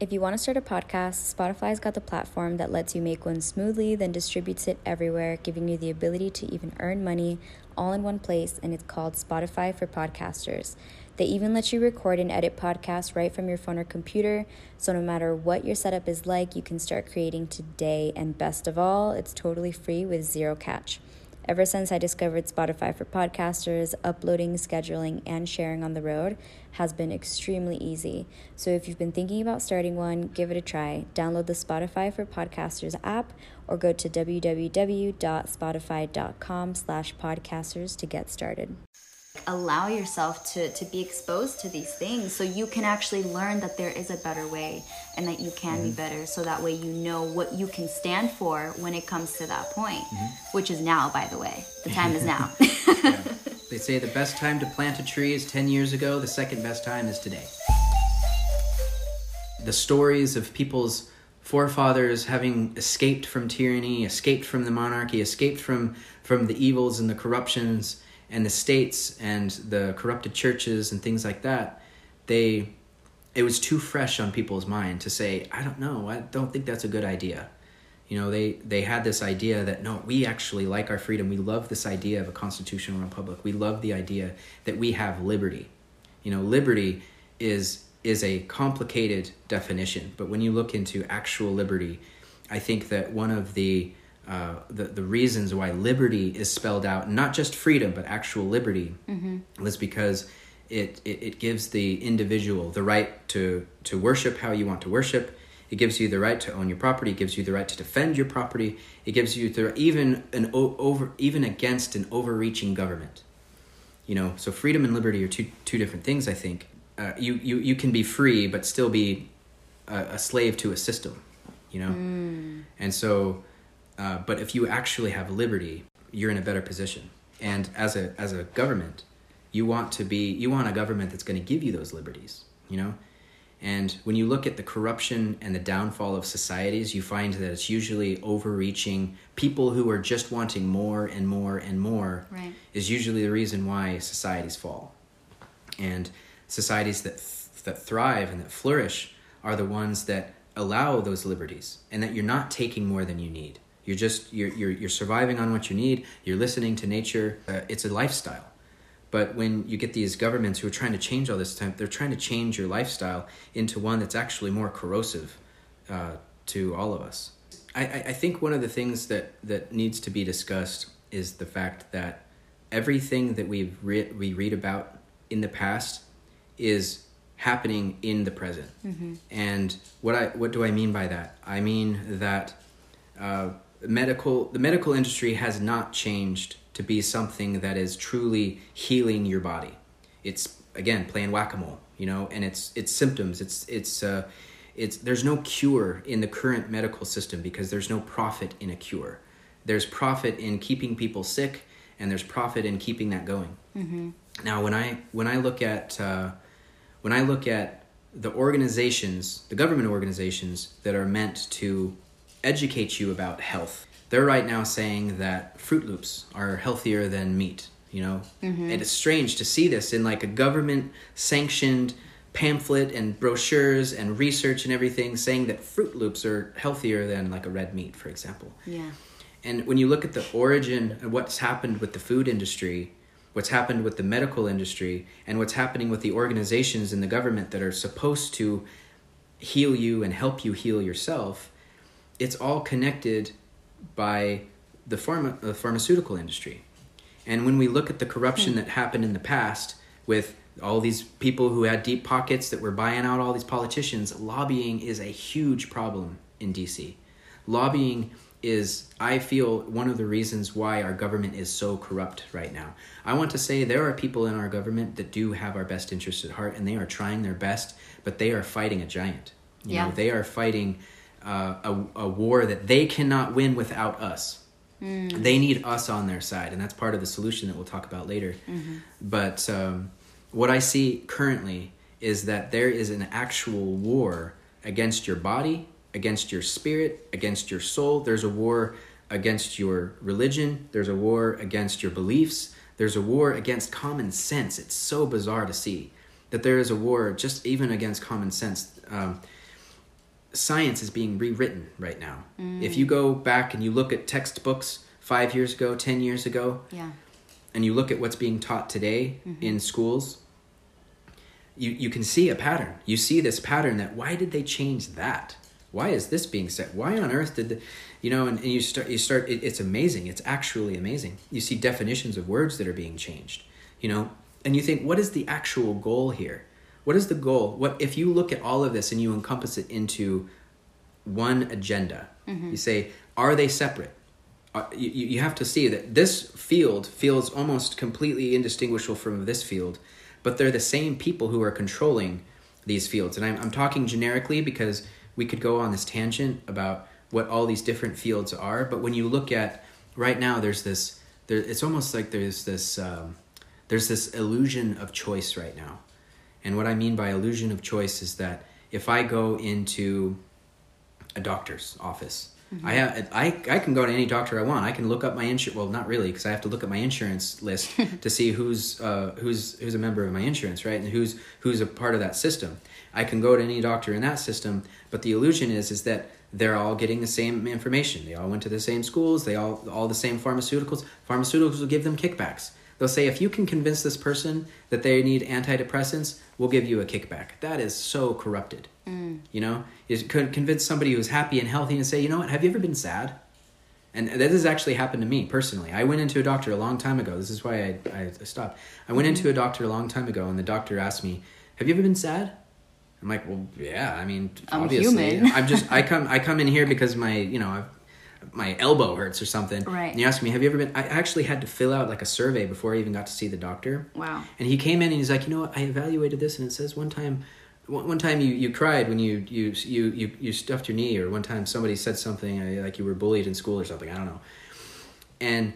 If you want to start a podcast, Spotify's got the platform that lets you make one smoothly, then distributes it everywhere, giving you the ability to even earn money all in one place, and it's called Spotify for Podcasters. They even let you record and edit podcasts right from your phone or computer, so no matter what your setup is like, you can start creating today. And best of all, it's totally free with zero catch. Ever since I discovered Spotify for podcasters, uploading, scheduling, and sharing on the road has been extremely easy. So if you've been thinking about starting one, give it a try. Download the Spotify for Podcasters app or go to www.spotify.com slash podcasters to get started allow yourself to to be exposed to these things so you can actually learn that there is a better way and that you can mm-hmm. be better so that way you know what you can stand for when it comes to that point mm-hmm. which is now by the way the time is now yeah. they say the best time to plant a tree is 10 years ago the second best time is today the stories of people's forefathers having escaped from tyranny escaped from the monarchy escaped from from the evils and the corruptions and the states and the corrupted churches and things like that, they it was too fresh on people's mind to say, I don't know, I don't think that's a good idea. You know, they they had this idea that no, we actually like our freedom. We love this idea of a constitutional republic. We love the idea that we have liberty. You know, liberty is is a complicated definition, but when you look into actual liberty, I think that one of the uh, the, the reasons why liberty is spelled out, not just freedom, but actual liberty, mm-hmm. was because it, it, it, gives the individual the right to, to worship how you want to worship. It gives you the right to own your property. It gives you the right to defend your property. It gives you the even an over even against an overreaching government. You know, so freedom and liberty are two two different things. I think uh, you you you can be free but still be a, a slave to a system. You know, mm. and so uh, but if you actually have liberty, you're in a better position. And as a as a government, you want to be you want a government that's going to give you those liberties. You know, and when you look at the corruption and the downfall of societies, you find that it's usually overreaching people who are just wanting more and more and more. Right. Is usually the reason why societies fall, and societies that th- that thrive and that flourish are the ones that allow those liberties and that you're not taking more than you need you're just you're you're you're surviving on what you need. You're listening to nature. Uh, it's a lifestyle. But when you get these governments who are trying to change all this time, they're trying to change your lifestyle into one that's actually more corrosive uh, to all of us. I, I think one of the things that, that needs to be discussed is the fact that everything that we've re- we read about in the past is happening in the present. Mm-hmm. And what I what do I mean by that? I mean that uh, medical the medical industry has not changed to be something that is truly healing your body. It's again playing whack-a-mole, you know, and it's it's symptoms. It's it's uh, it's there's no cure in the current medical system because there's no profit in a cure. There's profit in keeping people sick, and there's profit in keeping that going. Mm-hmm. Now, when I when I look at uh, when I look at the organizations, the government organizations that are meant to educate you about health. They're right now saying that Froot Loops are healthier than meat, you know? Mm-hmm. And it's strange to see this in like a government sanctioned pamphlet and brochures and research and everything saying that Froot Loops are healthier than like a red meat, for example. Yeah. And when you look at the origin and what's happened with the food industry, what's happened with the medical industry, and what's happening with the organizations in the government that are supposed to heal you and help you heal yourself, it's all connected by the pharma, the pharmaceutical industry. And when we look at the corruption that happened in the past with all these people who had deep pockets that were buying out all these politicians, lobbying is a huge problem in DC. Lobbying is, I feel, one of the reasons why our government is so corrupt right now. I want to say there are people in our government that do have our best interests at heart and they are trying their best, but they are fighting a giant. You yeah. know, they are fighting uh, a, a war that they cannot win without us. Mm. They need us on their side, and that's part of the solution that we'll talk about later. Mm-hmm. But um, what I see currently is that there is an actual war against your body, against your spirit, against your soul. There's a war against your religion, there's a war against your beliefs, there's a war against common sense. It's so bizarre to see that there is a war just even against common sense. Um, science is being rewritten right now. If you go back and you look at textbooks five years ago, ten years ago, Yeah. and you look at what's being taught today Mm-hmm. in schools, you, you can see a pattern. You see this pattern that why did they change that? Why is this being said? Why on earth did the, you know? And, and you start you start. It, it's amazing. It's actually amazing. You see definitions of words that are being changed. You know, and you think, what is the actual goal here? What is the goal? What if you look at all of this and you encompass it into one agenda? You say, are they separate? uh, you, you you have to see that this field feels almost completely indistinguishable from this field, but they're the same people who are controlling these fields. And I'm, I'm talking generically because we could go on this tangent about what all these different fields are. But when you look at right now, there's this, there, it's almost like there's this, um, there's this illusion of choice right now. And what I mean by illusion of choice is that if I go into a doctor's office. I have I I can go to any doctor I want. I can look up my insurance. Well, not really, because I have to look at my insurance list to see who's uh, who's who's a member of my insurance, right, and who's who's a part of that system. I can go to any doctor in that system, but the illusion is is that they're all getting the same information. They all went to the same schools. They all all the same pharmaceuticals. Pharmaceuticals will give them kickbacks. They'll say if you can convince this person that they need antidepressants, we'll give you a kickback. That is so corrupted. Mm. You know, you could convince somebody who's happy and healthy and say, you know what, have you ever been sad? And this has actually happened to me personally. I went into a doctor a long time ago. This is why I, I stopped. I went into a doctor a long time ago, and the doctor asked me, "Have you ever been sad?" I'm like, "Well, yeah. I mean, I'm obviously, human." I'm just I come I come in here because my you know I've, my elbow hurts or something. Right. And he asked me, "Have you ever been?" I actually had to fill out like a survey before I even got to see the doctor. Wow. And he came in and he's like, you know what? I evaluated this, and it says one time, one, time you, you cried when you, you you you you stuffed your knee, or one time somebody said something uh, like you were bullied in school or something. I don't know. And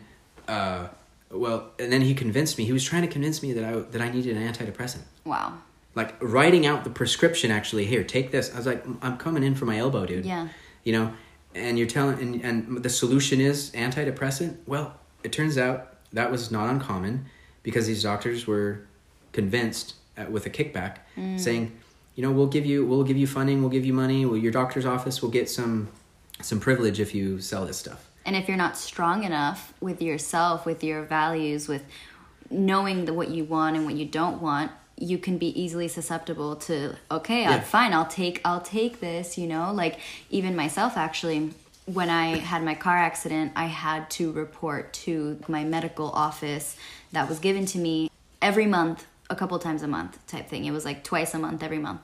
uh, well, and then he convinced me. He was trying to convince me that I that I needed an antidepressant. Wow. Like writing out the prescription. Actually, here, take this. I was like, I'm coming in for my elbow, dude. Yeah. You know, and you're telling, and, and the solution is antidepressant. Well, it turns out that was not uncommon because these doctors were convinced uh, with a kickback, saying, you know, we'll give you, we'll give you funding, we'll give you money. Well, your doctor's office will get some, some privilege if you sell this stuff. And if you're not strong enough with yourself, with your values, with knowing the, what you want and what you don't want, you can be easily susceptible to okay, Yeah. uh, fine, I'll take I'll take this, you know? Like even myself actually when I had my car accident, I had to report to my medical office that was given to me every month, a couple times a month type thing. It was like twice a month every month.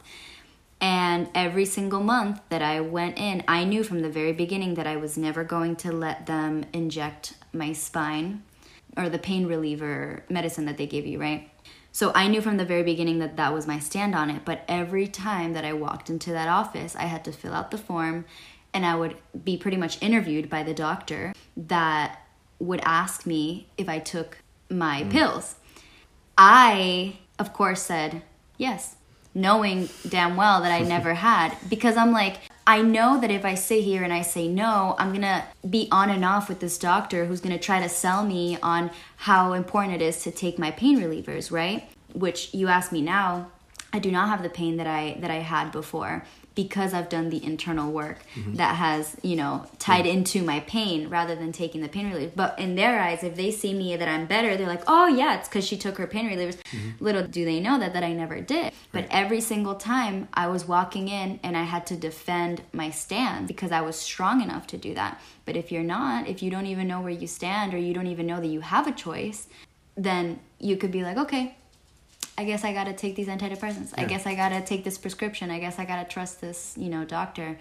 And every single month that I went in, I knew from the very beginning that I was never going to let them inject my spine or the pain reliever medicine that they give you, right? So I knew from the very beginning that that was my stand on it. But every time that I walked into that office, I had to fill out the form and I would be pretty much interviewed by the doctor that would ask me if I took my mm. pills. I, of course, said yes, knowing damn well that I never had, because I'm like, I know that if I sit here and I say no, I'm gonna be on and off with this doctor who's gonna try to sell me on how important it is to take my pain relievers, right? Which you ask me now, I do not have the pain that I that I had before because I've done the internal work mm-hmm. that has, you know, tied into my pain rather than taking the pain relief. But in their eyes, if they see me that I'm better, they're like, "Oh yeah, it's because she took her pain relievers." Mm-hmm. Little do they know that that I never did. But every single time I was walking in and I had to defend my stand because I was strong enough to do that. But if you're not, if you don't even know where you stand or you don't even know that you have a choice, then you could be like, "Okay, I guess I gotta take these antidepressants. I guess I gotta take this prescription. I guess I gotta trust this, you know, doctor.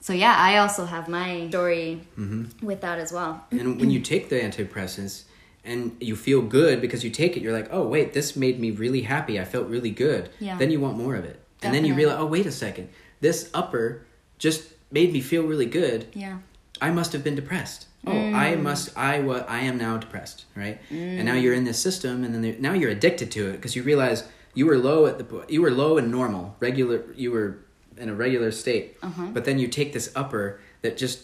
So yeah, I also have my story Mm-hmm. with that as well. And when you take the antidepressants and you feel good because you take it, you're like, oh, wait, this made me really happy. I felt really good. Yeah. Then you want more of it. And then you realize, oh, wait a second. This upper just made me feel really good. Yeah. I must have been depressed. Oh, I Mm. must. I what? I am now depressed, right? And now you're in this system, and then there- now you're addicted to it because you realize you were low at the you were low and normal, regular. You were in a regular state, Uh-huh. but then you take this upper that just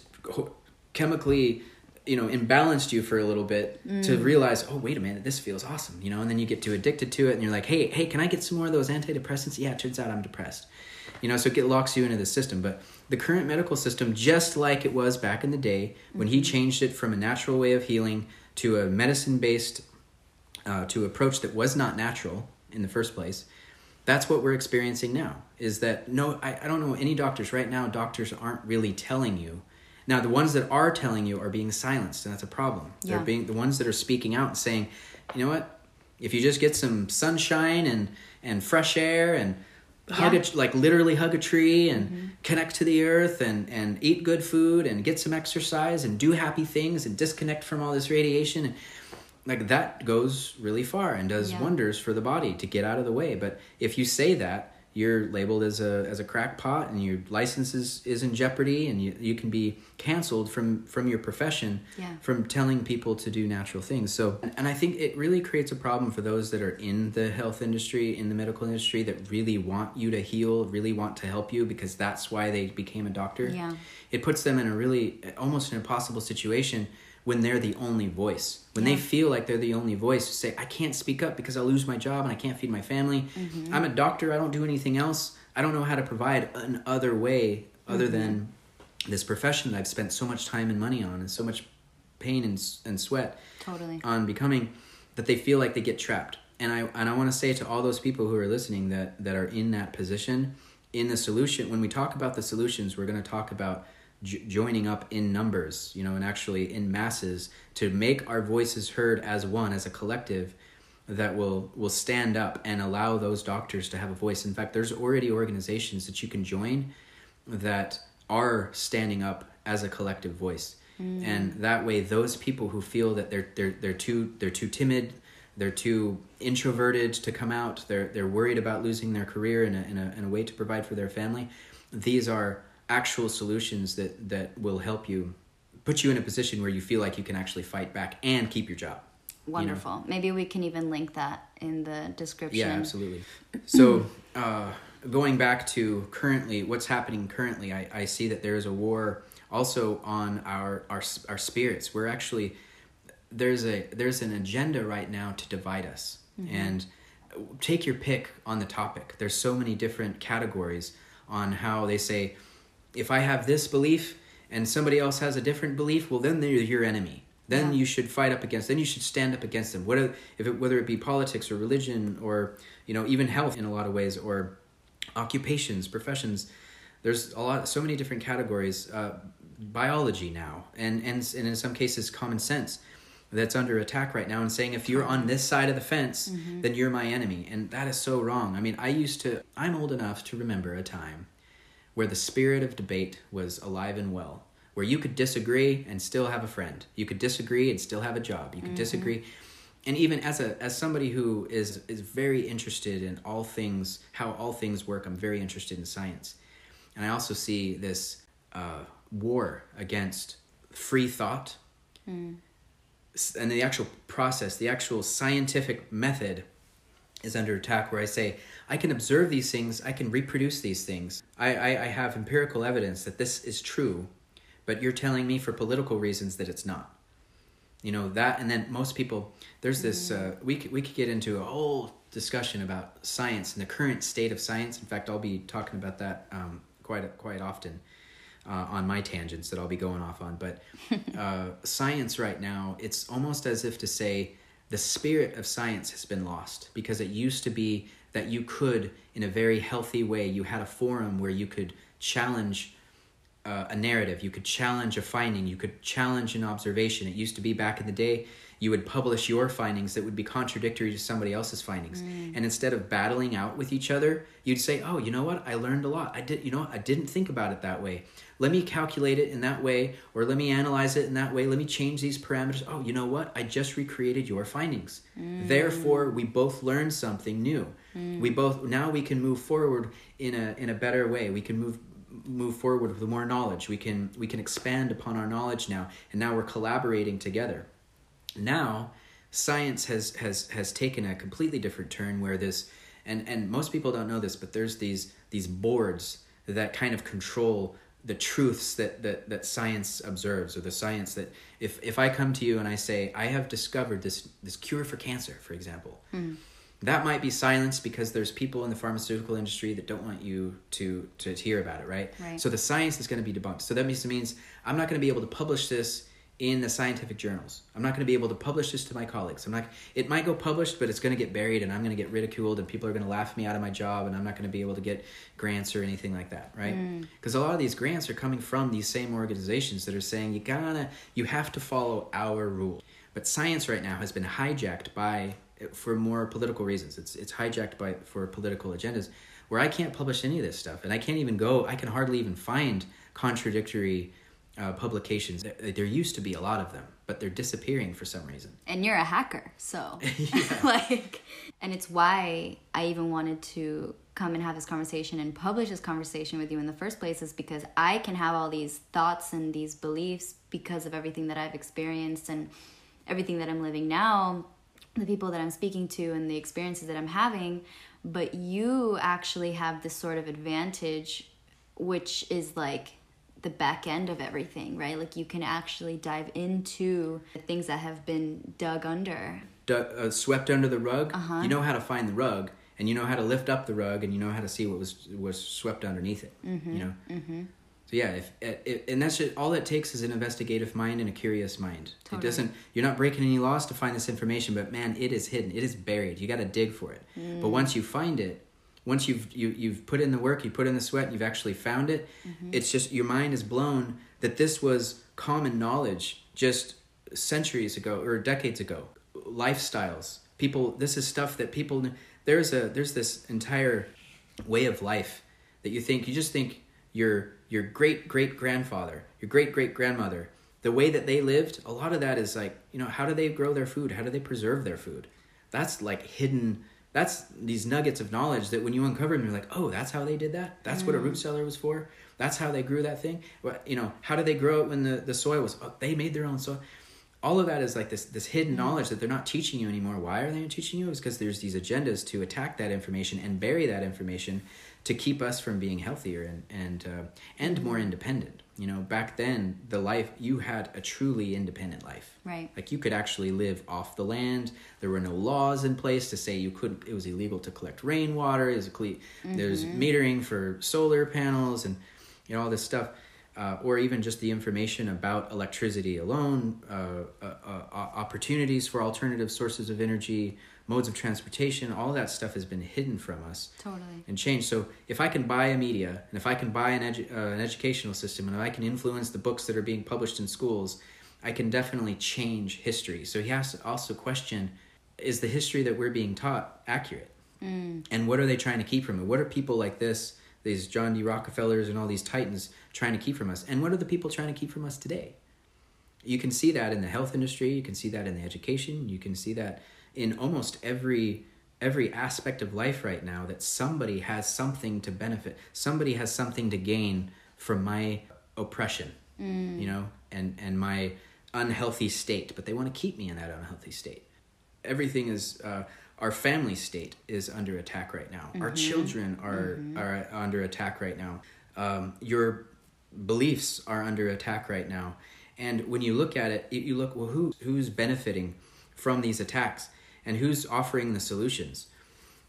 chemically, you know, imbalanced you for a little bit to Mm. realize, oh, wait a minute, this feels awesome, you know, and then you get too addicted to it, and you're like, hey, hey, can I get some more of those antidepressants? Yeah, it turns out I'm depressed. You know, so it locks you into the system. But the current medical system, just like it was back in the day when he changed it from a natural way of healing to a medicine based uh, to approach that was not natural in the first place that's what we're experiencing now is that no I, I don't know any doctors right now doctors aren't really telling you now the ones that are telling you are being silenced and that's a problem Yeah. they're being the ones that are speaking out and saying you know what if you just get some sunshine and and fresh air and hug Yeah. Mm-hmm. a, like literally hug a tree and connect to the earth and and eat good food and get some exercise and do happy things and disconnect from all this radiation like that goes really far and does Yeah. wonders for the body to get out of the way but if you say that you're labeled as a as a crackpot and your license is, is in jeopardy and you, you can be canceled from from your profession Yeah. from telling people to do natural things so and i think it really creates a problem for those that are in the health industry in the medical industry that really want you to heal really want to help you because that's why they became a doctor Yeah. it puts them in a really almost an impossible situation when they're the only voice when they feel like they're the only voice to say i can't speak up because i'll lose my job and i can't feed my family Mm-hmm. i'm a doctor i don't do anything else i don't know how to provide an other way other Mm-hmm. than this profession that i've spent so much time and money on and so much pain and, and sweat Totally. on becoming that they feel like they get trapped and i and i want to say to all those people who are listening that that are in that position in the solution when we talk about the solutions we're going to talk about j- joining up in numbers you know and actually in masses to make our voices heard as one as a collective that will will stand up and allow those doctors to have a voice. In fact there's already organizations that you can join that are standing up as a collective voice. Mm. And that way those people who feel that they're they're they're too they're too timid they're too introverted to come out they're they're worried about losing their career in a, in a, in a way to provide for their family these are actual solutions that that will help you put you in a position where you feel like you can actually fight back and keep your job Wonderful. Maybe we can even link that in the description. yeah, absolutely. So, uh, going back to currently, what's happening currently, I, I see that there is a war also on our, our our spirits. We're actually there's a there's an agenda right now to divide us, and take your pick on the topic. There's so many different categories on how they say, if I have this belief and somebody else has a different belief, well, then they're your enemy. Then Yeah. you should fight up against. Then you should stand up against them. Whether if it, whether it be politics or religion or you know even health in a lot of ways or occupations, professions. There's a lot, so many different categories. Uh, biology now, and and and in some cases, common sense that's under attack right now and saying if you're on this side of the fence then you're my enemy and that is so wrong i mean i used to i'm old enough to remember a time where the spirit of debate was alive and well where you could disagree and still have a friend. You could disagree and still have a job. You could disagree. And even as a as somebody who is is very interested in all things how all things work i'm very interested in science. And i also see this uh, war against free thought. S- and the actual process the actual scientific method is under attack where I say, I can observe these things, I can reproduce these things. I, I, I have empirical evidence that this is true, but you're telling me for political reasons that it's not. You know, that, and then most people, there's this, uh, we, could, we could get into a whole discussion about science and the current state of science. In fact, I'll be talking about that um, quite, quite often. Uh, on my tangents that I'll be going off on, but uh, science right now, it's almost as if to say the spirit of science has been lost because it used to be that you could, in a very healthy way, you had a forum where you could challenge uh, a narrative, you could challenge a finding, you could challenge an observation. It used to be back in the day, you would publish your findings that would be contradictory to somebody else's findings. Mm. And instead of battling out with each other, you'd say, "Oh, you know what? I learned a lot. I did, you know, what? I didn't think about it that way. Let me calculate it in that way or let me analyze it in that way. Let me change these parameters. Oh, you know what? I just recreated your findings. Mm. Therefore, we both learned something new. Mm. We both now we can move forward in a in a better way. We can move move forward with more knowledge. We can we can expand upon our knowledge now, and now we're collaborating together. Now, science has has has taken a completely different turn where this and and most people don't know this, but there's these these boards that kind of control the truths that, that, that science observes or the science that if, if I come to you and I say I have discovered this this cure for cancer, for example, hmm. that might be silenced because there's people in the pharmaceutical industry that don't want you to to, hear about it, right? Right. So the science is going to be debunked. So that means means I'm not going to be able to publish this in the scientific journals. I'm not going to be able to publish this to my colleagues. I'm not. It might go published, but it's going to get buried, and I'm going to get ridiculed, and people are going to laugh me out of my job, and I'm not going to be able to get grants or anything like that, right? Mm. Because a lot of these grants are coming from these same organizations that are saying you gotta, you have to follow our rules. But science right now has been hijacked by, for more political reasons. It's it's hijacked by for political agendas, where I can't publish any of this stuff, and I can't even go. I can hardly even find contradictory uh, publications. There there used to be a lot of them, but they're disappearing for some reason. and you're a hacker so like and it's why i even wanted to come and have this conversation and publish this conversation with you in the first place is because i can have all these thoughts and these beliefs because of everything that i've experienced and everything that i'm living now the people that i'm speaking to and the experiences that i'm having but you actually have this sort of advantage which is like the back end of everything, right? Like you can actually dive into the things that have been dug under. Du- uh, swept under the rug. Uh-huh. You know how to find the rug, and you know how to lift up the rug, and you know how to see what was was swept underneath it. Mm-hmm. You know. Mm-hmm. So yeah, if, if and that's just, all it takes is an investigative mind and a curious mind. Totally. It doesn't. You're not breaking any laws to find this information, but man, it is hidden. It is buried. You got to dig for it. Mm. But once you find it, once you've you, you've put in the work, you put in the sweat, you've actually found it. Mm-hmm. It's just your mind is blown that this was common knowledge just centuries ago or decades ago. Lifestyles, people. This is stuff that people. There's a there's this entire way of life that you think you just think your your great great grandfather, your great great grandmother, the way that they lived. A lot of that is like you know how do they grow their food? How do they preserve their food? That's like hidden that's these nuggets of knowledge that when you uncover them, you're like, oh, that's how they did that. That's what a root cellar was for. That's how they grew that thing. You know, how did they grow it when the the soil was? Oh, they made their own soil. All of that is like this this hidden knowledge that they're not teaching you anymore. Why are they not teaching you? Is because there's these agendas to attack that information and bury that information to keep us from being healthier and and uh, and more independent. You know, back then the life you had a truly independent life. Right. Like you could actually live off the land. There were no laws in place to say you couldn't. It was illegal to collect rainwater. A cle- There's metering for solar panels and you know all this stuff, uh, or even just the information about electricity alone, uh, uh, uh, opportunities for alternative sources of energy, modes of transportation. All that stuff has been hidden from us Totally. and changed. So if I can buy a media and if I can buy an, edu- uh, an educational system and if I can influence the books that are being published in schools, I can definitely change history. So he has to also question is the history that we're being taught accurate? And what are they trying to keep from it? What are people like this, these John D. Rockefellers and all these titans trying to keep from us? And what are the people trying to keep from us today? You can see that in the health industry, you can see that in the education, you can see that in almost every every aspect of life right now that somebody has something to benefit somebody has something to gain from my oppression you know and and my unhealthy state but they want to keep me in that unhealthy state. Everything is uh, our family state is under attack right now. Our children are are under attack right now. Um, your beliefs are under attack right now. And when you look at it you- you look well who who's benefiting from these attacks and who's offering the solutions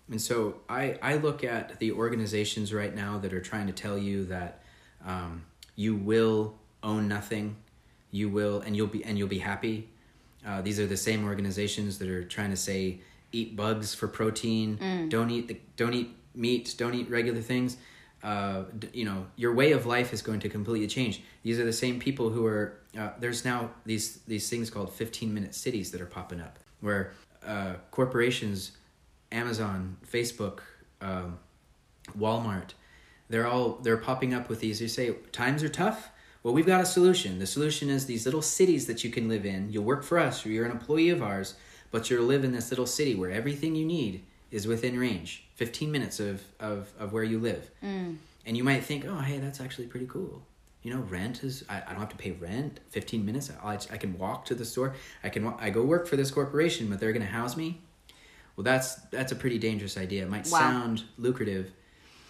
and so I, I look at the organizations right now that are trying to tell you that um, you will own nothing, you will, and you'll be and you'll be happy. Uh, these are the same organizations that are trying to say eat bugs for protein, don't eat the, don't eat meat, don't eat regular things. Uh, you know your way of life is going to completely change. These are the same people who are. Uh, there's now these these things called 15 minute cities that are popping up where uh, corporations Amazon, Facebook, um, Walmart, they're all they're popping up with these. You say times are tough. Well, we've got a solution. The solution is these little cities that you can live in. You'll work for us, or you're an employee of ours, but you'll live in this little city where everything you need is within range, 15 minutes of of, of where you live. Mm. And you might think, oh, hey, that's actually pretty cool. You know, rent is I, I don't have to pay rent. 15 minutes, I, I can walk to the store. I can I go work for this corporation, but they're going to house me. Well, that's that's a pretty dangerous idea. It might Wow. sound lucrative,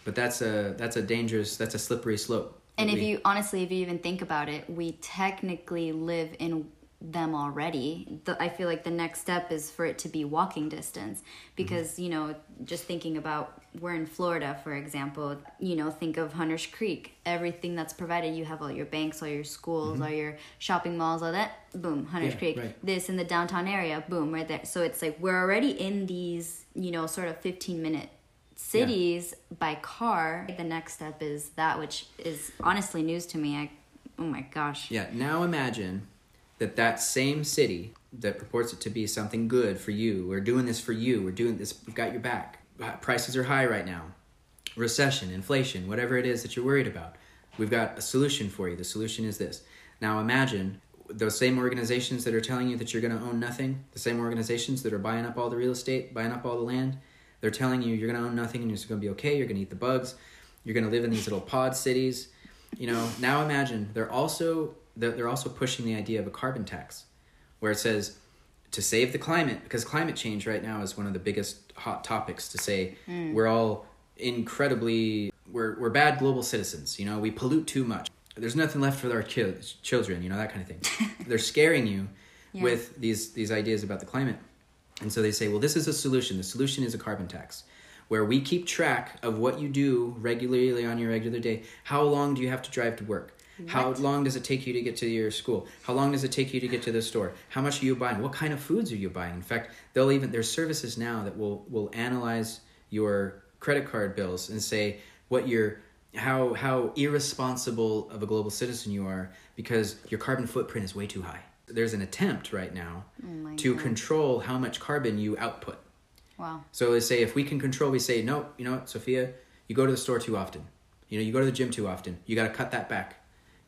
but that's a that's a dangerous that's a slippery slope. And if we- you honestly, if you even think about it, we technically live in them already. The, I feel like the next step is for it to be walking distance because, mm-hmm. you know, just thinking about we're in Florida, for example, you know, think of Hunters Creek. Everything that's provided, you have all your banks, all your schools, mm-hmm. all your shopping malls, all that, boom, Hunters yeah, Creek. Right. This in the downtown area, boom, right there. So it's like we're already in these, you know, sort of 15 minute cities yeah. by car. The next step is that, which is honestly news to me. I, oh my gosh. Yeah, now imagine that that same city that purports it to be something good for you, we're doing this for you, we're doing this, we've got your back. Uh, prices are high right now. Recession, inflation, whatever it is that you're worried about. We've got a solution for you. The solution is this. Now imagine those same organizations that are telling you that you're going to own nothing, the same organizations that are buying up all the real estate, buying up all the land, they're telling you you're going to own nothing and you're going to be okay, you're going to eat the bugs, you're going to live in these little pod cities. You know, now imagine they're also they're also pushing the idea of a carbon tax, where it says to save the climate, because climate change right now is one of the biggest hot topics to say mm. we're all incredibly we're we're bad global citizens. You know, we pollute too much. There's nothing left for our children. You know that kind of thing. They're scaring you yeah. with these these ideas about the climate, and so they say, well, this is a solution. The solution is a carbon tax where we keep track of what you do regularly on your regular day. How long do you have to drive to work? What? How long does it take you to get to your school? How long does it take you to get to the store? How much are you buying? What kind of foods are you buying? In fact, they'll even there's services now that will will analyze your credit card bills and say what your how how irresponsible of a global citizen you are because your carbon footprint is way too high. There's an attempt right now oh to God. control how much carbon you output. Wow. So they say if we can control, we say no. You know what, Sophia, you go to the store too often. You know, you go to the gym too often. You got to cut that back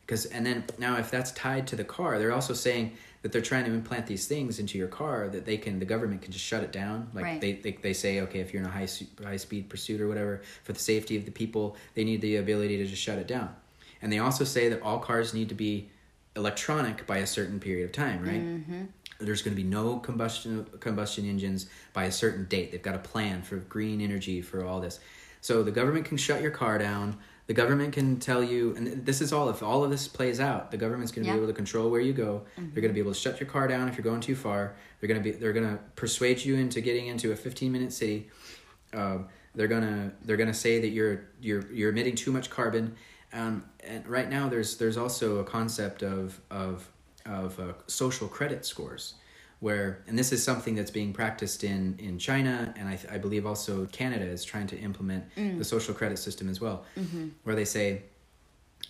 because and then now if that's tied to the car they're also saying that they're trying to implant these things into your car that they can the government can just shut it down. Like right. they, they they say okay if you're in a high high speed pursuit or whatever for the safety of the people they need the ability to just shut it down. And they also say that all cars need to be electronic by a certain period of time right? Mm-hmm. there's going to be no combustion combustion engines by a certain date. They've got a plan for green energy for all this. So the government can shut your car down the government can tell you and this is all if all of this plays out the government's going to yeah. be able to control where you go. Mm-hmm. they're going to be able to shut your car down if you're going too far. They're going to be they're going to persuade you into getting into a 15 minute city. Uh, they're going to they're going to say that you're you're you're emitting too much carbon. Um, and right now there's there's also a concept of of of uh, social credit scores where and this is something that's being practiced in in China and I, I believe also Canada is trying to implement mm. the social credit system as well mm-hmm. where they say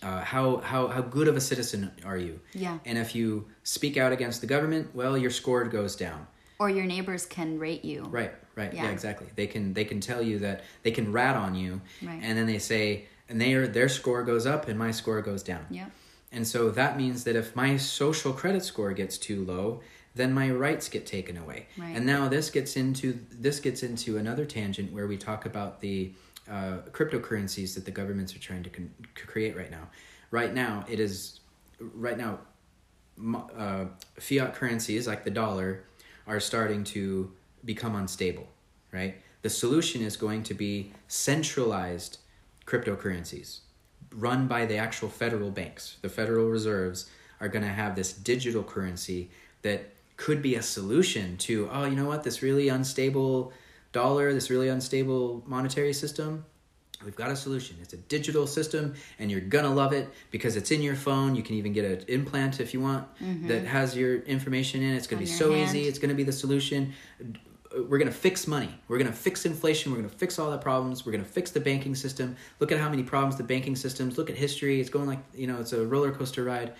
uh, how how how good of a citizen are you? Yeah. And if you speak out against the government well your score goes down. Or your neighbors can rate you. Right right. Yeah, yeah. exactly. They can they can tell you that they can rat on you right. and then they say and their their score goes up and my score goes down. Yeah. And so that means that if my social credit score gets too low then my rights get taken away. Right. And now this gets into this gets into another tangent where we talk about the uh, cryptocurrencies that the governments are trying to con- create right now. Right now, it is right now uh, fiat currencies like the dollar are starting to become unstable. Right. The solution is going to be centralized cryptocurrencies run by the actual federal banks. The Federal Reserves are going to have this digital currency that could be a solution to oh you know what this really unstable dollar this really unstable monetary system we've got a solution it's a digital system and you're gonna love it because it's in your phone you can even get an implant if you want mm-hmm. that has your information in it. it's gonna On be so hand. easy it's gonna be the solution we're going to fix money. We're going to fix inflation. We're going to fix all the problems. We're going to fix the banking system. Look at how many problems the banking systems. Look at history. It's going like, you know, it's a roller coaster ride.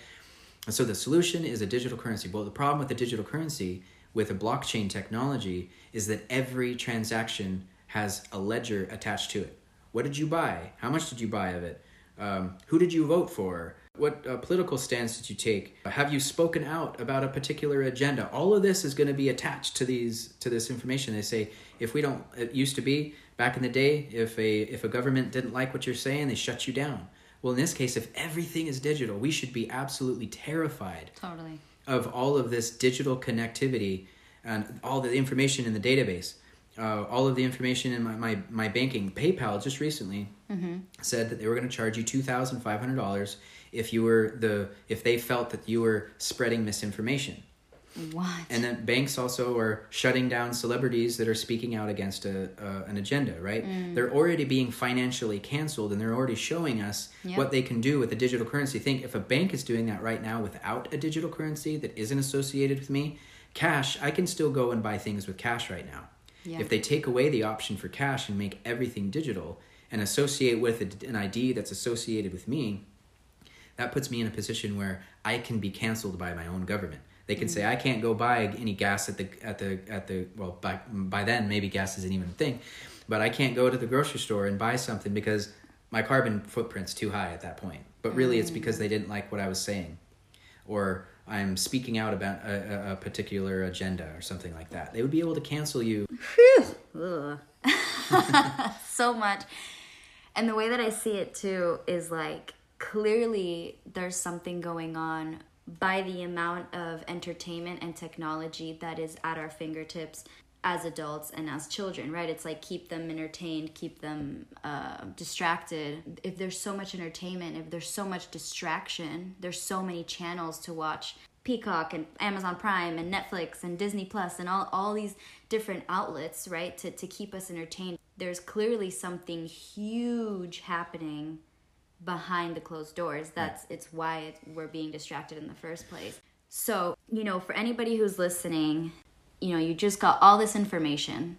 And so the solution is a digital currency. Well, the problem with the digital currency with a blockchain technology is that every transaction has a ledger attached to it. What did you buy? How much did you buy of it? Um, who did you vote for? What uh, political stance did you take? Have you spoken out about a particular agenda? All of this is going to be attached to these to this information. They say if we don't, it used to be back in the day, if a if a government didn't like what you're saying, they shut you down. Well, in this case, if everything is digital, we should be absolutely terrified totally. of all of this digital connectivity and all the information in the database. uh, all of the information in my, my, my banking. PayPal just recently said that they were going to charge you two thousand five hundred dollars if you were the if they felt that you were spreading misinformation. What? And then banks also are shutting down celebrities that are speaking out against a, uh, an agenda, right? Mm. They're already being financially canceled and they're already showing us Yep. what they can do with a digital currency. Think if a bank is doing that right now without a digital currency that isn't associated with me, cash, I can still go and buy things with cash right now. Yeah. If they take away the option for cash and make everything digital and associate with a, an ID that's associated with me, that puts me in a position where I can be canceled by my own government. They can say I can't go buy any gas at the at the at the well by by then maybe gas isn't even a thing, but I can't go to the grocery store and buy something because my carbon footprint's too high at that point. But really, it's because they didn't like what I was saying, or I'm speaking out about a, a, a particular agenda or something like that. They would be able to cancel you. So much. And the way that I see it too is like clearly there's something going on by the amount of entertainment and technology that is at our fingertips as adults and as children, right? It's like keep them entertained, keep them uh, distracted. If there's so much entertainment, if there's so much distraction, there's so many channels to watch. Peacock and Amazon Prime and Netflix and Disney Plus and all, all these different outlets, right, to, to keep us entertained. There's clearly something huge happening behind the closed doors. That's it's why it, we're being distracted in the first place. So, you know, for anybody who's listening, you know, you just got all this information.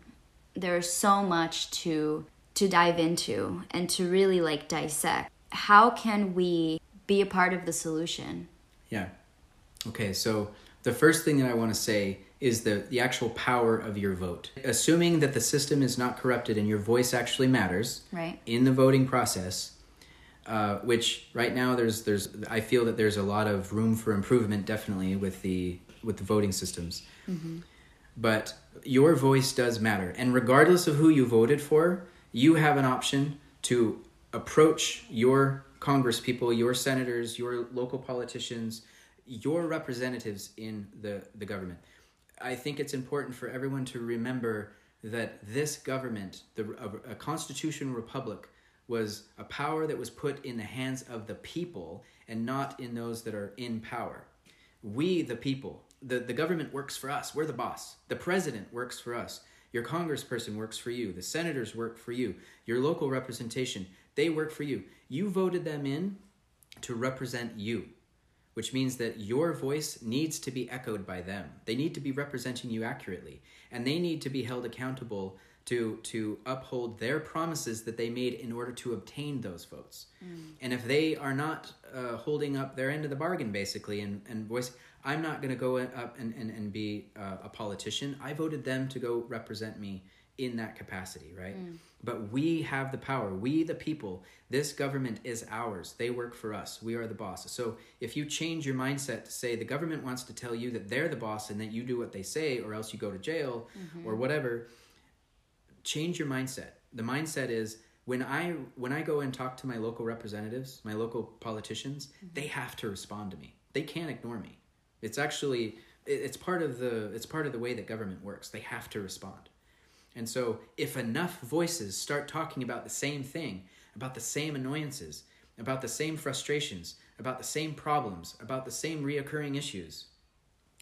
There's so much to to dive into and to really like dissect. How can we be a part of the solution? Yeah. Okay, so the first thing that I want to say is the, the actual power of your vote. Assuming that the system is not corrupted and your voice actually matters Right. in the voting process, uh, which right now there's there's I feel that there's a lot of room for improvement definitely with the with the voting systems. But your voice does matter, and regardless of who you voted for, you have an option to approach your Congress people, your senators, your local politicians, your representatives in the, the government. I think it's important for everyone to remember that this government, the, a, a constitutional republic, was a power that was put in the hands of the people and not in those that are in power. We, the people, the, the government works for us. We're the boss. The president works for us. Your congressperson works for you. The senators work for you. Your local representation, they work for you. You voted them in to represent you, which means that your voice needs to be echoed by them. They need to be representing you accurately, and they need to be held accountable to to uphold their promises that they made in order to obtain those votes. And if they are not uh, holding up their end of the bargain, basically, and and voice, I'm not going to go up and and, and be uh, a politician. I voted them to go represent me in that capacity, right? But we have the power. We, the people, this government is ours. They work for us. We are the boss. So if you change your mindset to say the government wants to tell you that they're the boss and that you do what they say or else you go to jail or whatever, change your mindset. The mindset is when I when I go and talk to my local representatives, my local politicians, mm-hmm. they have to respond to me. They can't ignore me. It's actually it's part of the it's part of the way that government works. They have to respond. And so if enough voices start talking about the same thing, about the same annoyances, about the same frustrations, about the same problems, about the same reoccurring issues,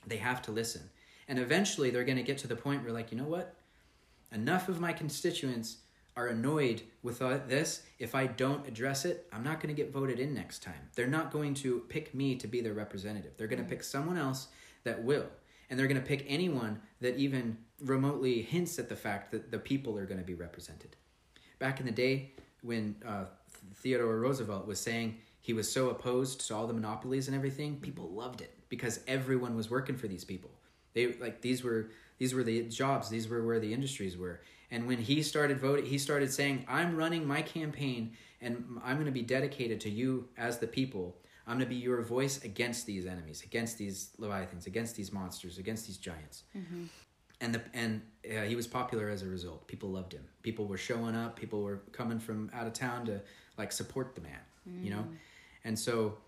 they have to listen. And eventually they're going to get to the point where like, you know what? Enough of my constituents are annoyed with uh, this. If i don't address it i'm not going to get voted in next time. They're not going to pick me to be their representative. They're going to pick someone else that will. And they're going to pick anyone that even remotely hints at the fact that the people are going to be represented. Back in the day when uh, theodore roosevelt was saying he was so opposed to all the monopolies and everything people loved it because everyone was working for these people. They like these were these were the jobs these were where the industries were. And when he started voting he started saying i'm running my campaign and i'm going to be dedicated to you as the people. I'm going to be your voice against these enemies against these leviathans against these monsters against these giants. And the and uh, he was popular as a result. People loved him. People were showing up. People were coming from out of town to like support the man you know? And so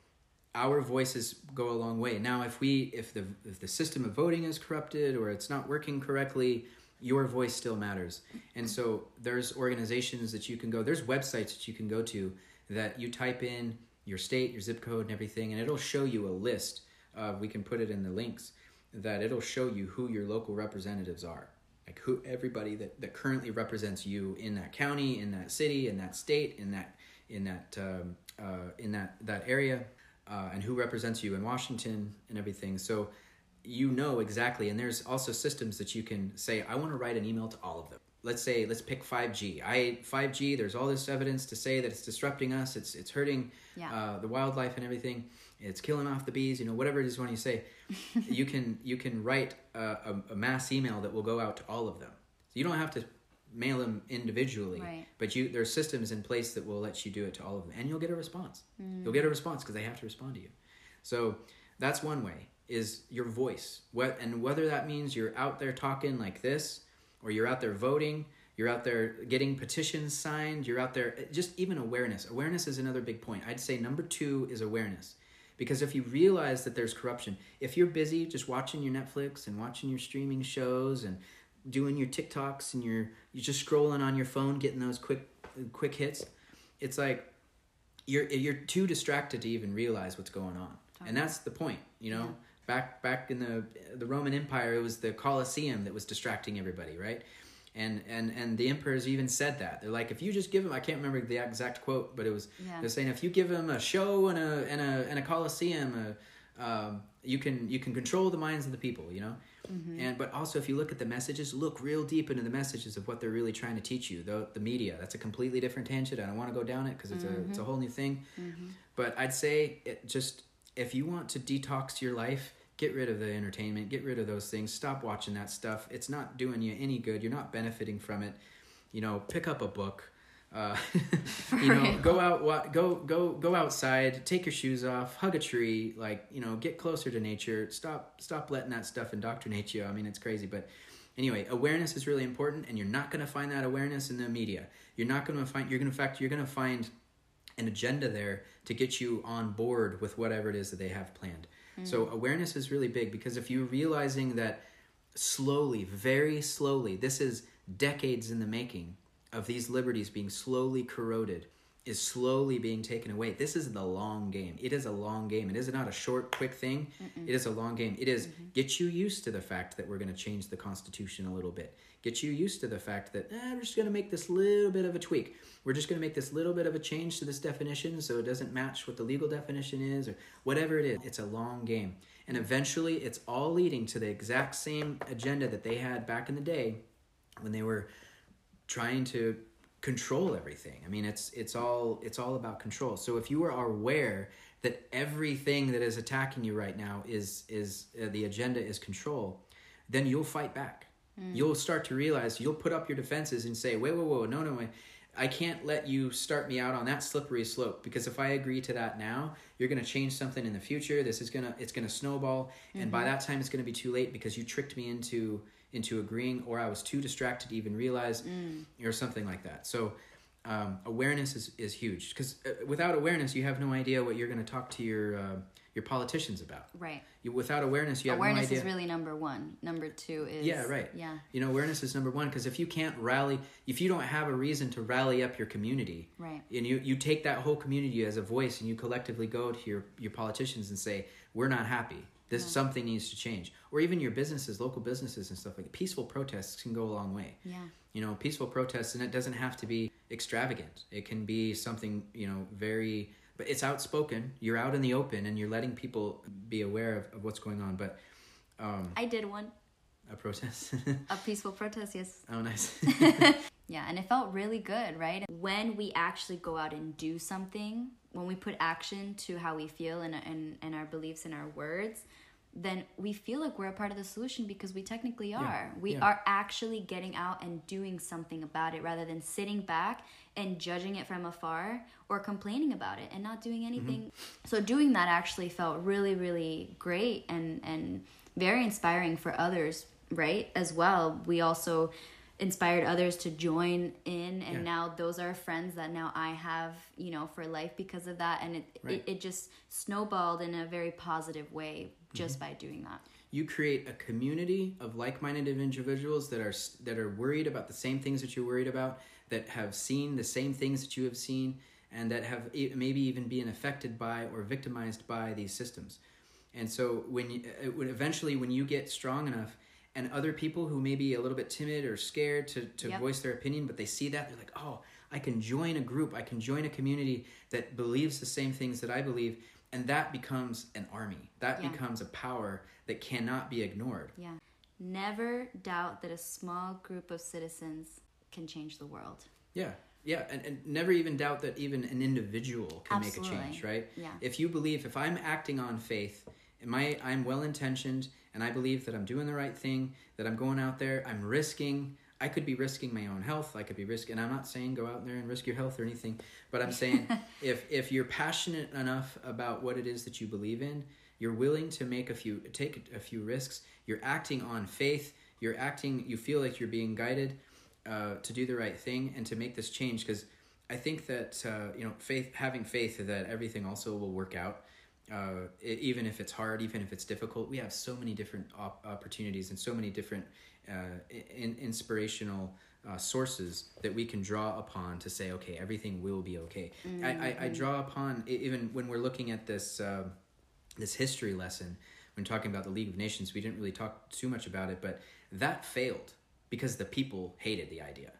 our voices go a long way now if we if the if the system of voting is corrupted or it's not working correctly your voice still matters. And so there's organizations that you can go, there's websites that you can go to that you type in your state, your zip code, and everything, and it'll show you a list. We can put it in the links that it'll show you who your local representatives are like who everybody that, that currently represents you in that county in that city in that state in that in that um, uh, in that that area uh, and who represents you in washington and everything so you know exactly and there's also systems that you can say i want to write an email to all of them let's say let's pick 5G. I 5G. There's all this evidence to say that it's disrupting us. It's it's hurting yeah. uh, the wildlife and everything. It's killing off the bees. You know whatever it is when you say, you can you can write a, a, a, mass email that will go out to all of them. So you don't have to mail them individually, right. but you there's systems in place that will let you do it to all of them, and you'll get a response. Mm. You'll get a response because they have to respond to you. So that's one way is your voice. What and whether that means you're out there talking like this or you're out there voting, you're out there getting petitions signed, you're out there just even awareness. Awareness is another big point. I'd say number 2 is awareness. Because if you realize that there's corruption, if you're busy just watching your Netflix and watching your streaming shows and doing your TikToks and you're you're just scrolling on your phone getting those quick quick hits, it's like you're you're too distracted to even realize what's going on. And that's the point, you know. Yeah back back in the the Roman Empire, it was the Colosseum that was distracting everybody, right? And and and the emperors even said that they're like, if you just give them, I can't remember the exact quote, but it was yeah. they're saying if you give them a show and a and a and a Colosseum, a, um, you can you can control the minds of the people, you know. Mm-hmm. And but also if you look at the messages, look real deep into the messages of what they're really trying to teach you. The the media, that's a completely different tangent. I don't want to go down it because it's mm-hmm. a it's a whole new thing. Mm-hmm. But I'd say it just if you want to detox your life get rid of the entertainment get rid of those things stop watching that stuff it's not doing you any good you're not benefiting from it you know pick up a book uh, you know go out go go go outside take your shoes off hug a tree like you know get closer to nature. Stop stop letting that stuff indoctrinate you. I mean it's crazy but anyway awareness is really important and you're not going to find that awareness in the media. You're not going to find you're going to fact you're going to find an agenda there to get you on board with whatever it is that they have planned. So mm. awareness is really big because if you're realizing that slowly, very slowly, this is decades in the making of these liberties being slowly corroded is slowly being taken away. This is the long game. It is a long game. It is not a short, quick thing. Mm-mm. It is a long game. It is mm-hmm. get you used to the fact that we're going to change the Constitution a little bit. Get you used to the fact that eh, we're just going to make this little bit of a tweak. We're just going to make this little bit of a change to this definition so it doesn't match what the legal definition is or whatever it is. It's a long game. And eventually it's all leading to the exact same agenda that they had back in the day when they were trying to control everything. I mean, it's it's all it's all about control. So if you are aware that everything that is attacking you right now is is uh, the agenda is control, then you'll fight back. Mm. You'll start to realize you'll put up your defenses and say, "Wait, wait, wait, no, no, wait. I can't let you start me out on that slippery slope because if I agree to that now, you're going to change something in the future. This is going to it's going to snowball mm-hmm. and by mm-hmm. that time it's going to be too late because you tricked me into into agreeing or I was too distracted to even realize mm. or something like that. So um, awareness is, is huge because uh, without awareness you have no idea what you're going to talk to your uh, your politicians about. Right. You, without awareness, you have awareness no idea. Awareness is really number one. Number two is yeah, right. Yeah. You know, awareness is number one because if you can't rally, if you don't have a reason to rally up your community, right, and you you take that whole community as a voice and you collectively go to your your politicians and say, we're not happy. This yeah. something needs to change, or even your businesses, local businesses and stuff like that. Peaceful protests can go a long way. Yeah. You know, peaceful protests, and it doesn't have to be extravagant. It can be something you know very but it's outspoken. You're out in the open and you're letting people be aware of, of what's going on. But um, I did one. A protest. a peaceful protest, yes. Oh, nice. yeah, and it felt really good, right? When we actually go out and do something, when we put action to how we feel and, and, and our beliefs and our words, then we feel like we're a part of the solution because we technically are. Yeah, we yeah. are actually getting out and doing something about it rather than sitting back and judging it from afar or complaining about it and not doing anything. Mm-hmm. So doing that actually felt really really great and and very inspiring for others, right? As well. We also inspired others to join in and Yeah. now those are friends that now i have you know for life because of that and it Right. it, it just snowballed in a very positive way just Mm-hmm. by doing that you create a community of like-minded individuals that are that are worried about the same things that you're worried about that have seen the same things that you have seen and that have maybe even been affected by or victimized by these systems and so when you, uh, when eventually when you get strong enough and other people who may be a little bit timid or scared to, to Yep. voice their opinion but they see that they're like oh i can join a group i can join a community that believes the same things that i believe and that becomes an army that Yeah. becomes a power that cannot be ignored yeah never doubt that a small group of citizens can change the world yeah yeah and, and never even doubt that even an individual can Absolutely. make a change right Yeah. if you believe if i'm acting on faith am I, i'm well intentioned and i believe that i'm doing the right thing that i'm going out there i'm risking i could be risking my own health i could be risking and i'm not saying go out there and risk your health or anything but i'm saying if if you're passionate enough about what it is that you believe in you're willing to make a few take a few risks you're acting on faith you're acting you feel like you're being guided uh, to do the right thing and to make this change because I think that uh, you know faith having faith that everything also will work out uh, e- even if it's hard even if it's difficult we have so many different op- opportunities and so many different uh, in- inspirational uh, sources that we can draw upon to say okay everything will be okay I, I, I draw upon even when we're looking at this uh, this history lesson when talking about the League of Nations. We didn't really talk too much about it, but that failed because the people hated the idea.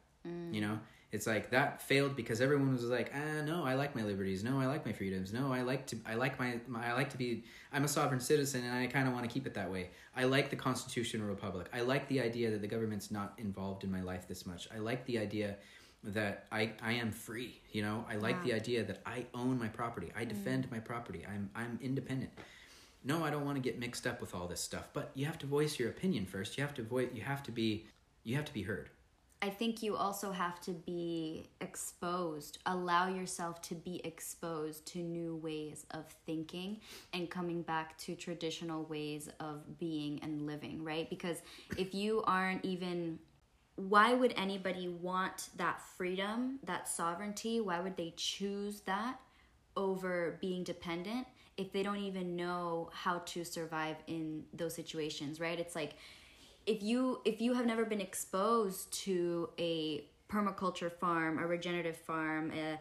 You know, it's like that failed because everyone was like, ah, no, I like my liberties. No, I like my freedoms. No, I like to, I like my, my I like to be, I'm a sovereign citizen and I kind of want to keep it that way. I like the constitutional republic. I like the idea that the government's not involved in my life this much. I like the idea that I, I am free you know i like the idea that i own my property i defend my property i'm i'm independent no i don't want to get mixed up with all this stuff but you have to voice your opinion first you have to voice you have to be you have to be heard I think you also have to be exposed, allow yourself to be exposed to new ways of thinking and coming back to traditional ways of being and living, right? Because if you aren't even why would anybody want that freedom, that sovereignty? Why would they choose that over being dependent if they don't even know how to survive in those situations, right? It's like if you if you have never been exposed to a permaculture farm, a regenerative farm, a,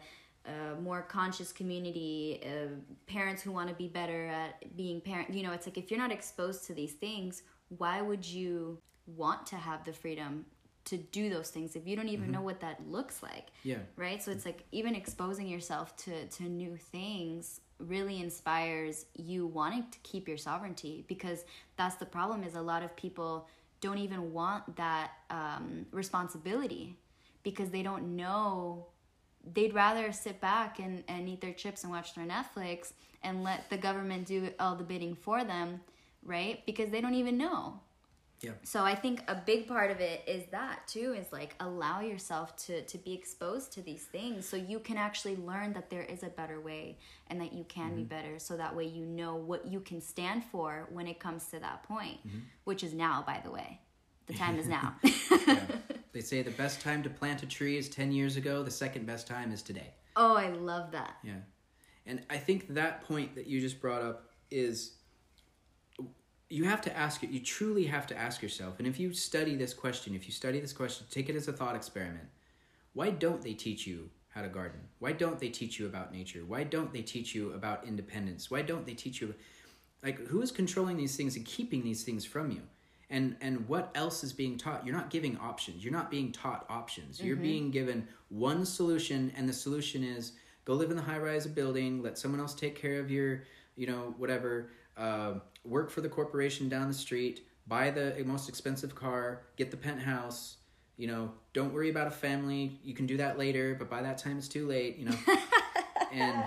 a more conscious community, uh, parents who want to be better at being parent, you know, it's like if you're not exposed to these things, why would you want to have the freedom to do those things if you don't even know what that looks like? Yeah. Right? So it's like even exposing yourself to to new things really inspires you wanting to keep your sovereignty because that's the problem is a lot of people don't even want that um, responsibility because they don't know. They'd rather sit back and, and eat their chips and watch their netflix and let the government do all the bidding for them right? Because they don't even know yeah. So i think a big part of it is that too is like allow yourself to to be exposed to these things so you can actually learn that there is a better way and that you can be mm-hmm. better. So that way you know what you can stand for when it comes to that point mm-hmm. which is now by the way. The time is now. Yeah. they say the best time to plant a tree is 10 years ago. The second best time is today. Oh i love that. Yeah. And I think that point that you just brought up is you have to ask it, you truly have to ask yourself. And if you study this question, if you study this question, take it as a thought experiment. Why don't they teach you how to garden? Why don't they teach you about nature? Why don't they teach you about independence? Why don't they teach you like who is controlling these things and keeping these things from you? And and what else is being taught? You're not giving options. You're not being taught options. You're mm-hmm. being given one solution and the solution is go live in the high rise of building, let someone else take care of your, you know, whatever, uh, work for the corporation down the street, buy the most expensive car, get the penthouse, you know, don't worry about a family. You can do that later, but by that time it's too late, you know. and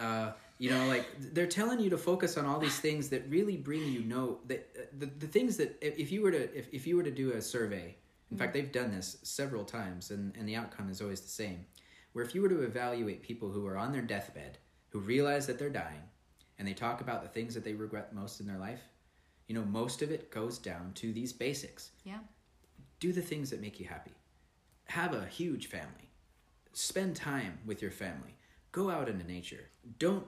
uh, you know, like they're telling you to focus on all these things that really bring you no that uh, the, the things that if, if you were to if, if you were to do a survey, in fact they've done this several times and, and the outcome is always the same. Where if you were to evaluate people who are on their deathbed, who realize that they're dying, and they talk about the things that they regret most in their life, you know, most of it goes down to these basics yeah do the things that make you happy. Have a huge family. Spend time with your family. Go out into nature. Don't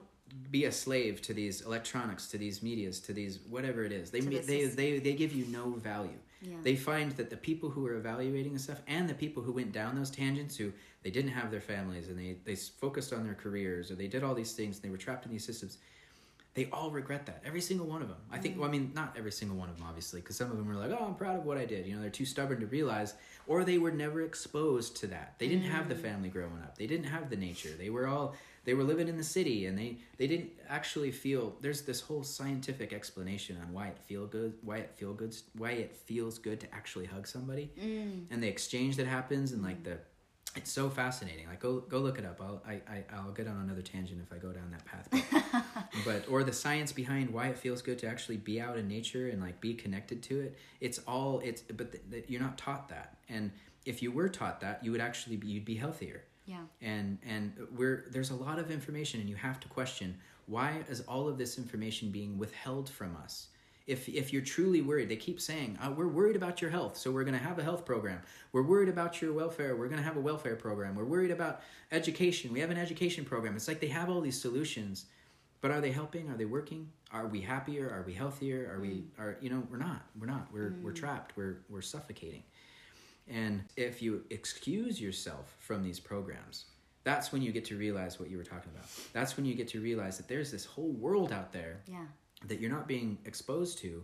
be a slave to these electronics, to these medias, to these whatever it is. They To the they, they they give you no value. Yeah. They find that the people who are evaluating this stuff and the people who went down those tangents who they didn't have their families and they they focused on their careers or they did all these things and they were trapped in these systems they all regret that every single one of them. I think mm. well, i mean not every single one of them obviously because some of them were like oh i'm proud of what i did you know they're too stubborn to realize or they were never exposed to that. They didn't have the mm. family growing up. They didn't have the nature. They were all they were living in the city and they they didn't actually feel there's this whole scientific explanation on why it feel good why it feel good why it feels good to actually hug somebody. Mm. And the exchange that happens and like the it's so fascinating. Like go go look it up. I'll I, I I'll get on another tangent if I go down that path. But, but or the science behind why it feels good to actually be out in nature and like be connected to it. It's all it's but th- th- you're not taught that. And if you were taught that, you would actually be you'd be healthier. Yeah. And and we're there's a lot of information and you have to question why is all of this information being withheld from us? If if you're truly worried, they keep saying, oh, "We're worried about your health, so we're going to have a health program. We're worried about your welfare. We're going to have a welfare program. We're worried about education. We have an education program." It's like they have all these solutions, but are they helping? Are they working? Are we happier? Are we healthier? Are we mm. are you know, we're not. We're not. We're we're mm. trapped. We're we're suffocating. And if you excuse yourself from these programs, that's when you get to realize what you were talking about. That's when you get to realize that there's this whole world out there Yeah. That you're not being exposed to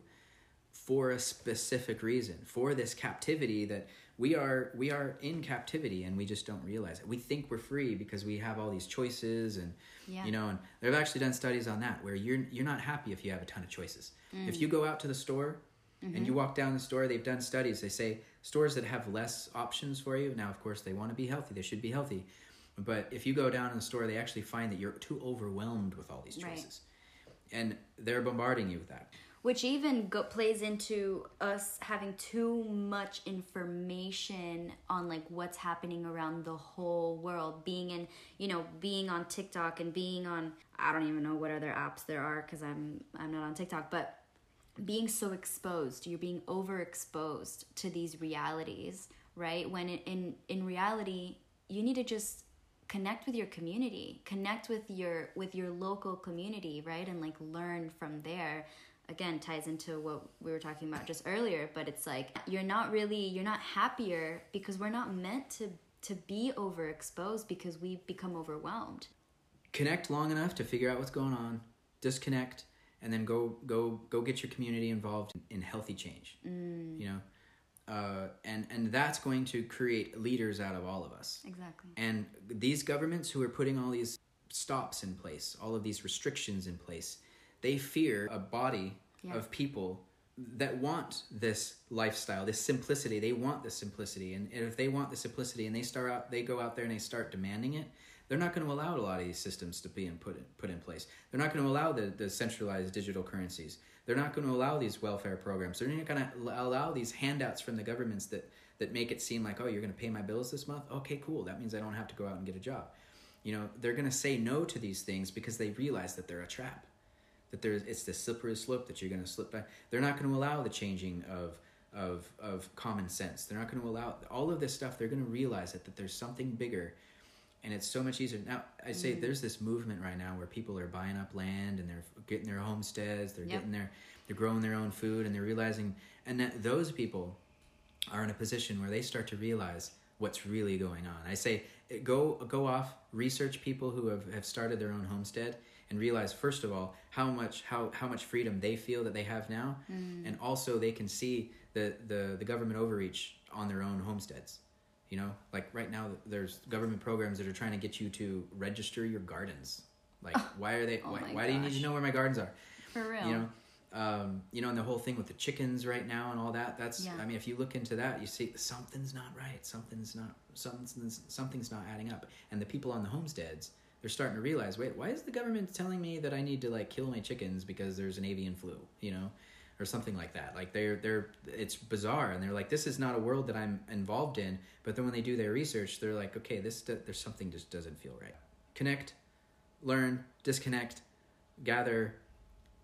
for a specific reason for this captivity that we are we are in captivity and we just don't realize it. We think we're free because we have all these choices and Yeah. you know and they've actually done studies on that where you're you're not happy if you have a ton of choices. If you mm. go out to the store and you mm-hmm. walk down the store they've done studies. They say stores that have less options for you now of course they want to be healthy they should be healthy but if you go down in the store they actually find that you're too overwhelmed with all these Right. And they're bombarding you with that. Which even go, plays into us having too much information on like what's happening around the whole world. Being in you know being on tiktok and being on i don't even know what other apps there are because i'm i'm not on tiktok but being so exposed you're being overexposed to these realities right? When in in, in reality you need to just connect with your community connect with your with your local community right? And like learn from there. Again ties into what we were talking about just earlier but it's like you're not really you're not happier because we're not meant to to be overexposed because we become overwhelmed. Connect long enough to figure out what's going on disconnect and then go go go get your community involved in healthy change Mm. you know uh, and and that's going to create leaders out of all of us. Exactly. And these governments who are putting all these stops in place all of these restrictions in place they fear a body Yeah. of people that want this lifestyle this simplicity. They want this simplicity. And, and if they want the simplicity and they start out they go out there and they start demanding it they're not going to allow a lot of these systems to be in, put in, put in place. They're not going to allow the, the centralized digital currencies they're not going to allow these welfare programs they're not going to allow these handouts from the governments that that make it seem like oh you're going to pay my bills this month okay cool that means i don't have to go out and get a job you know they're going to say no to these things because they realize that they're a trap that there's it's the slippery slope that you're going to slip back. They're not going to allow the changing of of of common sense. They're not going to allow all of this stuff. They're going to realize it that there's something bigger, and it's so much easier. Now I say there's this movement right now where people are buying up land and they're getting their homesteads. They're Yep. getting their they're growing their own food and they're realizing and that those people are in a position where they start to realize what's really going on. I say eh, go go off, research people who have, have started their own homestead and realize first of all how much how, how much freedom they feel that they have now and also they can see the, the, the government overreach on their own homesteads. You know, like right now there's government programs that are trying to get you to register your gardens. Like why are they Oh why, why do you need to know where my gardens are? for real you know um, you know and the whole thing with the chickens right now and all that that's Yeah. i mean if you look into that you see something's not right something's not something's something's not adding up and the people on the homesteads they're starting to realize wait why is the government telling me that i need to like kill my chickens because there's an avian flu you know or something like that like they're they're it's bizarre and they're like this is not a world that i'm involved in but then when they do their research they're like okay this there's something just doesn't feel right connect learn disconnect gather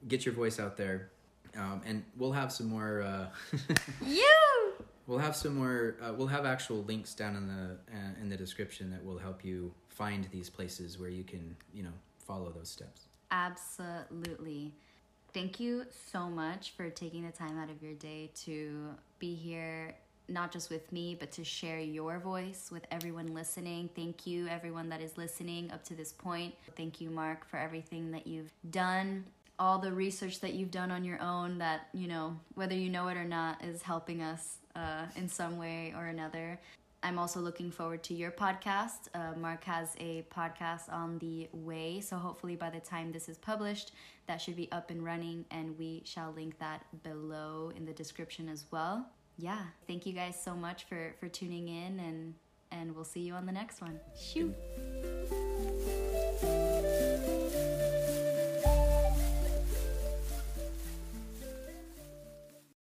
get your voice out there um, and we'll have some more uh, you we'll have some more. Uh, we'll have actual links down in the uh, in the description that will help you find these places where you can, you know, follow those steps. Absolutely. Thank you so much for taking the time out of your day to be here not just with me, but to share your voice with everyone listening. Thank you, everyone that is listening up to this point. Thank you, Mark, for everything that you've done, all the research that you've done on your own that, you know, whether you know it or not, is helping us uh, in some way or another. I'm also looking forward to your podcast. Uh, Mark has a podcast on the way, so hopefully by the time this is published, that should be up and running, and we shall link that below in the description as well yeah, thank you guys so much for for tuning in and and we'll see you on the next one. Shoot.